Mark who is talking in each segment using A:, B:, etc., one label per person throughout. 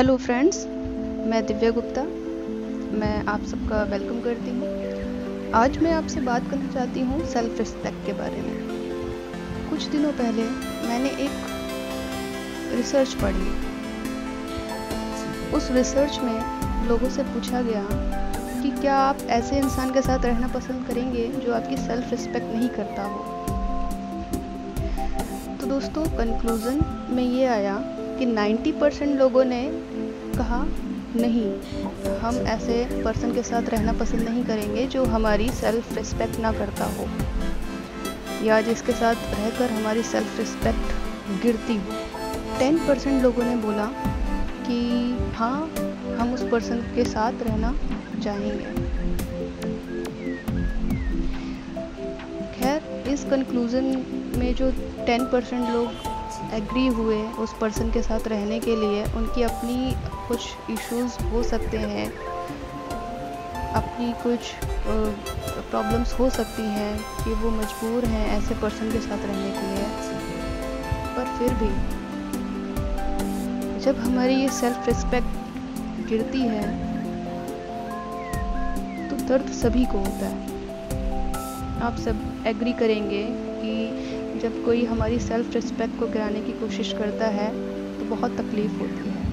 A: Hello friends मैं दिव्या गुप्ता। मैं आप सबका वेलकम करती हूँ। आज मैं आपसे बात करना चाहती हूँ सेल्फ रिस्पेक्ट के बारे में। कुछ दिनों पहले मैंने एक रिसर्च पढ़ी। उस रिसर्च में लोगों से पूछा गया कि क्या आप ऐसे इंसान के साथ रहना पसंद करेंगे जो आपकी सेल्फ रिस्पेक्ट नहीं करता हो? तो दोस्तों कंक्लूज़न में ये आया कि 90 परसेंट लोगों ने कहा, नहीं, हम ऐसे पर्सन के साथ रहना पसंद नहीं करेंगे जो हमारी सेल्फ रिस्पेक्ट ना करता हो। या जिसके साथ रहकर हमारी सेल्फ रिस्पेक्ट गिरती हो। 10 परसेंट लोगों ने बोला कि हाँ हम उस पर्सन के साथ रहना चाहेंगे। खैर, इस कंक्लूज़न में जो टेन परसेंट लोग एग्री हुए उस पर्सन के साथ रहने के लिए, उनकी अपनी कुछ इश्यूज़ हो सकते हैं, अपनी कुछ प्रॉब्लम्स हो सकती हैं कि वो मजबूर हैं ऐसे पर्सन के साथ रहने के लिए। पर फिर भी, जब हमारी ये सेल्फ रिस्पेक्ट गिरती है तो दर्द सभी को होता है। आप सब एग्री करेंगे जब कोई हमारी सेल्फ रिस्पेक्ट को गिराने की कोशिश करता है तो बहुत तकलीफ़ होती है।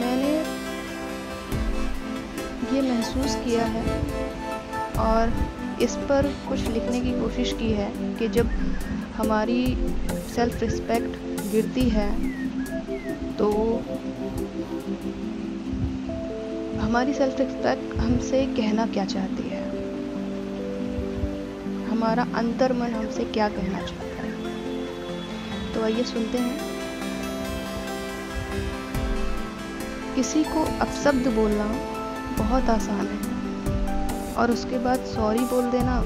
A: मैंने ये महसूस किया है और इस पर कुछ लिखने की कोशिश की है कि जब हमारी सेल्फ रिस्पेक्ट गिरती है तो हमारी सेल्फ रिस्पेक्ट हमसे कहना क्या चाहती है? हमारा अंतर मन हमसे क्या कहना चाहता है? तो आइए सुनते हैं। किसी को अपशब्द बोलना बहुत आसान है और उसके बाद सॉरी बोल देना,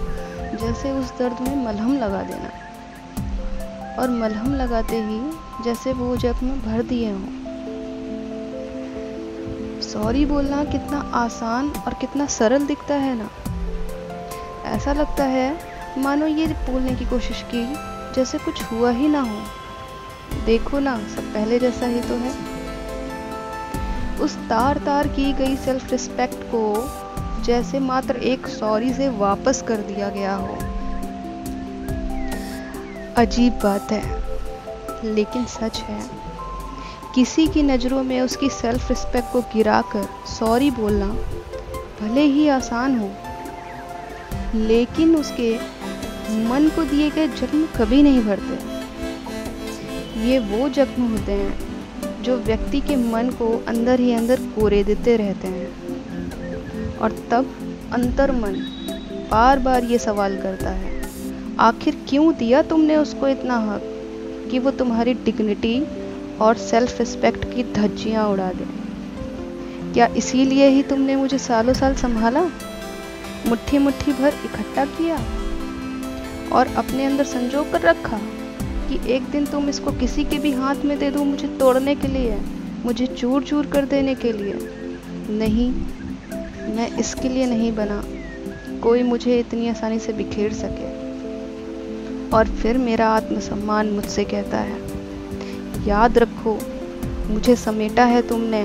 A: जैसे उस दर्द में मलहम लगा देना। और मलहम लगाते ही जैसे वो जख्म भर दिए हों। सॉरी बोलना कितना आसान और कितना सरल दिखता है ना? ऐसा लगता है मानो ये बोलने की कोशिश की जैसे कुछ हुआ ही ना हो। देखो ना, सब पहले जैसा ही तो है। उस तार तार की गई सेल्फ रिस्पेक्ट को जैसे मात्र एक सॉरी से वापस कर दिया गया हो। अजीब बात है, लेकिन सच है। किसी की नज़रों में उसकी सेल्फ रिस्पेक्ट को गिराकर सॉरी बोलना भले ही आसान हो, लेकिन उसके मन को दिए गए जख्म कभी नहीं भरते। ये वो जख्म होते हैं जो व्यक्ति के मन को अंदर ही अंदर कोरे देते रहते हैं। और तब अंतर मन बार बार ये सवाल करता है, आखिर क्यों दिया तुमने उसको इतना हक कि वो तुम्हारी डिग्निटी और सेल्फ रिस्पेक्ट की धज्जियाँ उड़ा दे? क्या इसीलिए ही तुमने मुझे सालों साल संभाला? मुट्ठी मुट्ठी भर इकट्ठा किया? और अपने अंदर संजो कर रखा कि एक दिन तुम इसको किसी के भी हाथ में दे दो मुझे तोड़ने के लिए, मुझे चूर चूर कर देने के लिए। नहीं, मैं इसके लिए नहीं बना। कोई मुझे इतनी आसानी से बिखेर सके। और फिर मेरा आत्मसम्मान मुझसे कहता है, याद रखो, मुझे समेटा है तुमने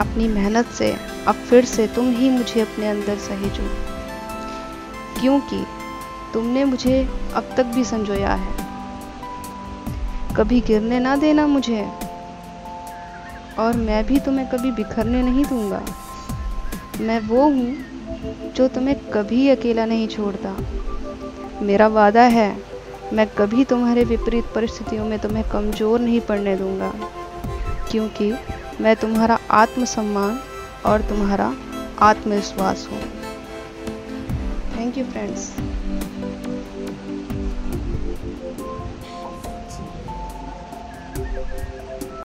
A: अपनी मेहनत से, अब फिर से तुम ही मुझे अपने अंदर सहेजो। क्योंकि तुमने मुझे अब तक भी संजोया है। कभी गिरने ना देना मुझे, और मैं भी तुम्हें कभी बिखरने नहीं दूँगा। मैं वो हूँ जो तुम्हें कभी अकेला नहीं छोड़ता। मेरा वादा है, मैं कभी तुम्हारे विपरीत परिस्थितियों में तुम्हें कमज़ोर नहीं पड़ने दूँगा, क्योंकि मैं तुम्हारा आत्मसम्मान और तुम्हारा आत्मविश्वास हूँ। Thank you friends